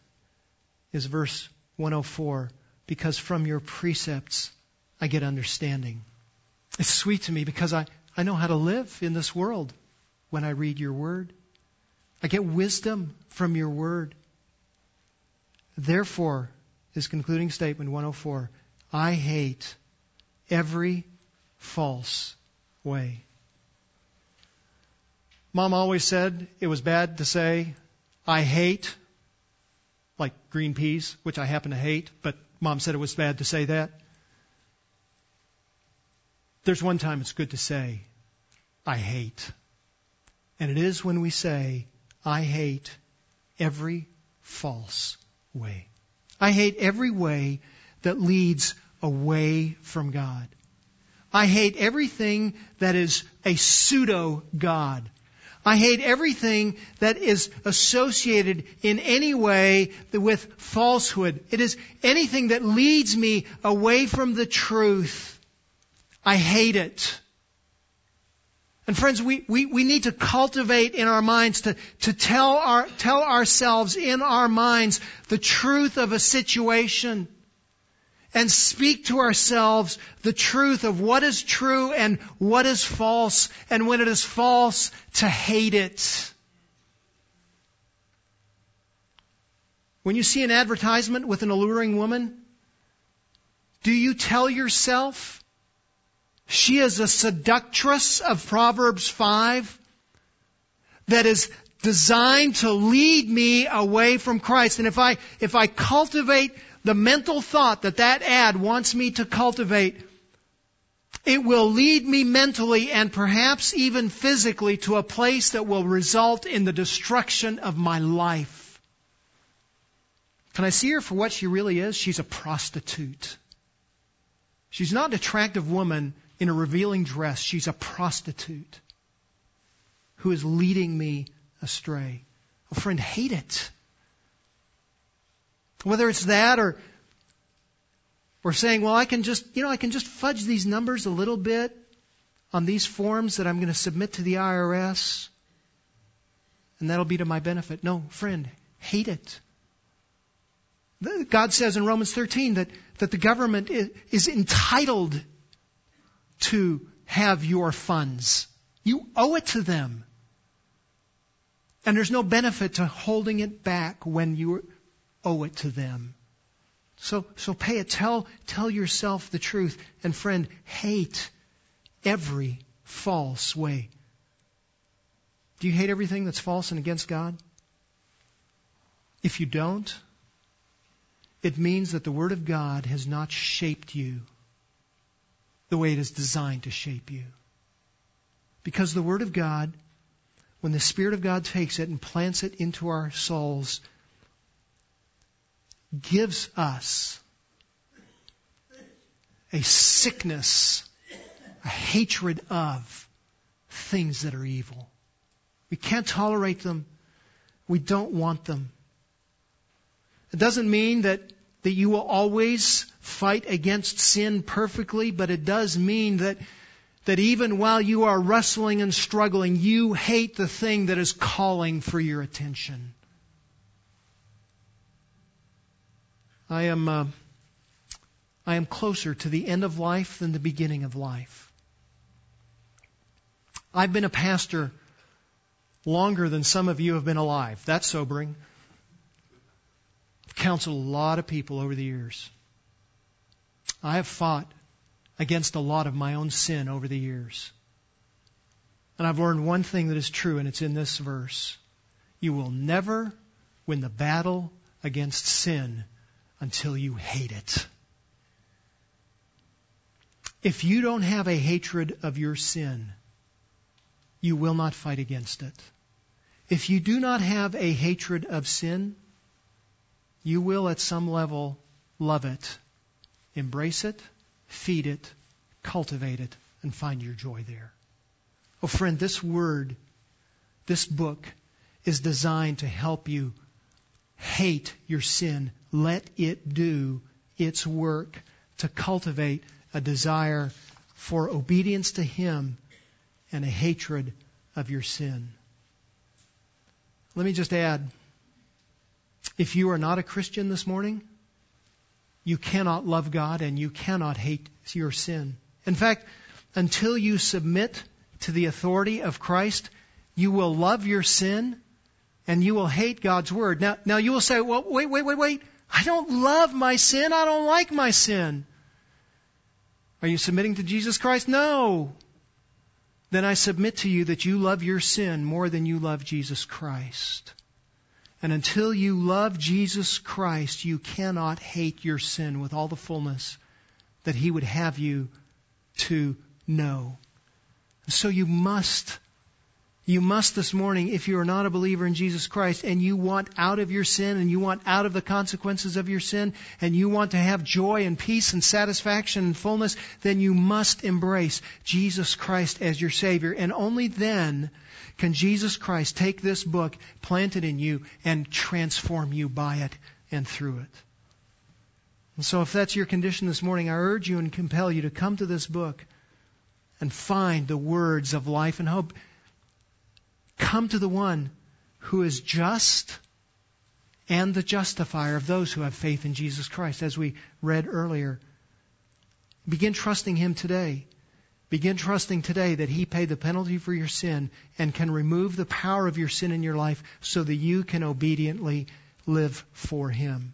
is verse 104 because from your precepts I get understanding. It's sweet to me because I, I know how to live in this world when I read your Word. I get wisdom from your Word. Therefore, his concluding statement 104 I hate every false way. Mom always said it was bad to say, I hate, like green peas, which I happen to hate, but mom said it was bad to say that. There's one time it's good to say, I hate. And it is when we say, I hate every false way. I hate every way that leads away from God. I hate everything that is a pseudo God. I hate everything that is associated in any way with falsehood. It is anything that leads me away from the truth. I hate it. And friends, we, we, we need to cultivate in our minds to, to tell our, tell ourselves in our minds the truth of a situation and speak to ourselves the truth of what is true and what is false, and when it is false, to hate it. When you see an advertisement with an alluring woman, do you tell yourself she is a seductress of Proverbs 5 that is designed to lead me away from Christ? And if I, if I cultivate the mental thought that that ad wants me to cultivate, it will lead me mentally and perhaps even physically to a place that will result in the destruction of my life. Can I see her for what she really is? She's a prostitute. She's not an attractive woman in a revealing dress. She's a prostitute who is leading me astray. Oh, friend, hate it. Whether it's that or or saying, well, I can just, you know, I can just fudge these numbers a little bit on these forms that I'm going to submit to the IRS, and that'll be to my benefit. No, friend, hate it. God says in Romans 13 that, that the government is entitled to have your funds. You owe it to them. And there's no benefit to holding it back when you owe it to them. So, so pay it. Tell, tell yourself the truth. And friend, hate every false way. Do you hate everything that's false and against God? If you don't, it means that the Word of God has not shaped you the way it is designed to shape you. Because the Word of God, when the Spirit of God takes it and plants it into our souls, gives us a sickness, a hatred of things that are evil. We can't tolerate them. We don't want them. It doesn't mean that, that you will always fight against sin perfectly, but it does mean that, that even while you are wrestling and struggling, you hate the thing that is calling for your attention. I am, uh, I am closer to the end of life than the beginning of life. I've been a pastor longer than some of you have been alive. That's sobering. I've counseled a lot of people over the years. I have fought against a lot of my own sin over the years. And I've learned one thing that is true, and it's in this verse. You will never win the battle against sin until you hate it. If you don't have a hatred of your sin, you will not fight against it. If you do not have a hatred of sin, you will at some level love it, embrace it, feed it, cultivate it, and find your joy there. Oh, friend, this word, this book, is designed to help you hate your sin. Let it do its work to cultivate a desire for obedience to Him and a hatred of your sin. Let me just add if you are not a Christian this morning, you cannot love God and you cannot hate your sin. In fact, until you submit to the authority of Christ, you will love your sin and you will hate God's word. Now, now you will say, well, wait, wait, wait, wait. I don't love my sin. I don't like my sin. Are you submitting to Jesus Christ? No. Then I submit to you that you love your sin more than you love Jesus Christ. And until you love Jesus Christ, you cannot hate your sin with all the fullness that He would have you to know. So you must you must this morning, if you are not a believer in Jesus Christ and you want out of your sin and you want out of the consequences of your sin and you want to have joy and peace and satisfaction and fullness, then you must embrace Jesus Christ as your Savior. And only then can Jesus Christ take this book, plant it in you, and transform you by it and through it. And so if that's your condition this morning, I urge you and compel you to come to this book and find the words of life and hope. Come to the one who is just and the justifier of those who have faith in Jesus Christ, as we read earlier. Begin trusting Him today. Begin trusting today that He paid the penalty for your sin and can remove the power of your sin in your life so that you can obediently live for Him.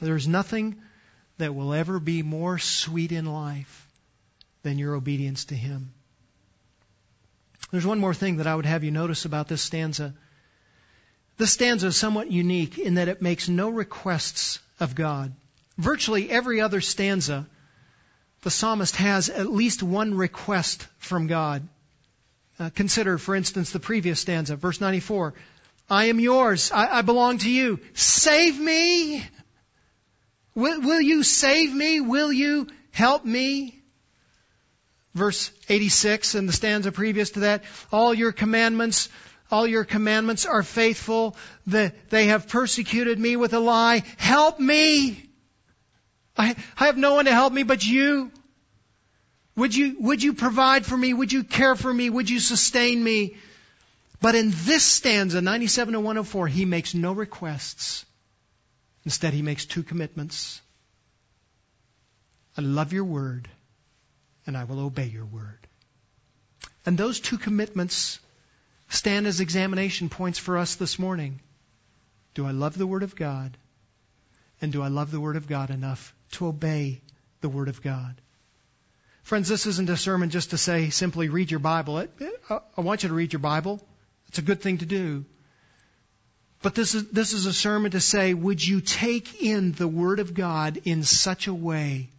There's nothing that will ever be more sweet in life than your obedience to Him. There's one more thing that I would have you notice about this stanza. This stanza is somewhat unique in that it makes no requests of God. Virtually every other stanza, the psalmist has at least one request from God. Uh, consider, for instance, the previous stanza, verse 94. I am yours. I, I belong to you. Save me. Will, will you save me? Will you help me? Verse 86 and the stanza previous to that, all your commandments, all your commandments are faithful. The, they have persecuted me with a lie. Help me! I, I have no one to help me but you. Would you, would you provide for me? Would you care for me? Would you sustain me? But in this stanza, 97 to 104, he makes no requests. Instead, he makes two commitments. I love your word and I will obey your word. And those two commitments stand as examination points for us this morning. Do I love the Word of God? And do I love the Word of God enough to obey the Word of God? Friends, this isn't a sermon just to say simply read your Bible. I want you to read your Bible. It's a good thing to do. But this is, this is a sermon to say, would you take in the Word of God in such a way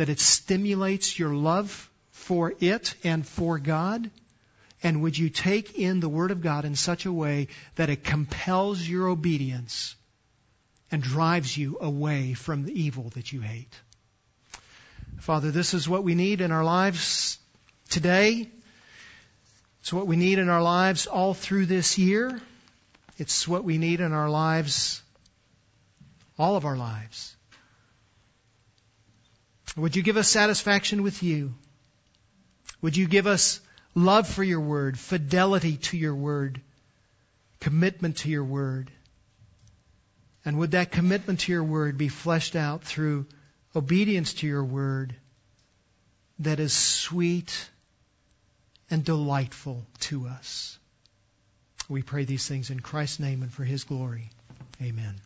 that it stimulates your love for it and for God? And would you take in the Word of God in such a way that it compels your obedience and drives you away from the evil that you hate? Father, this is what we need in our lives today. It's what we need in our lives all through this year. It's what we need in our lives, all of our lives. Would you give us satisfaction with you? Would you give us love for your word, fidelity to your word, commitment to your word? And would that commitment to your word be fleshed out through obedience to your word that is sweet and delightful to us? We pray these things in Christ's name and for his glory. Amen.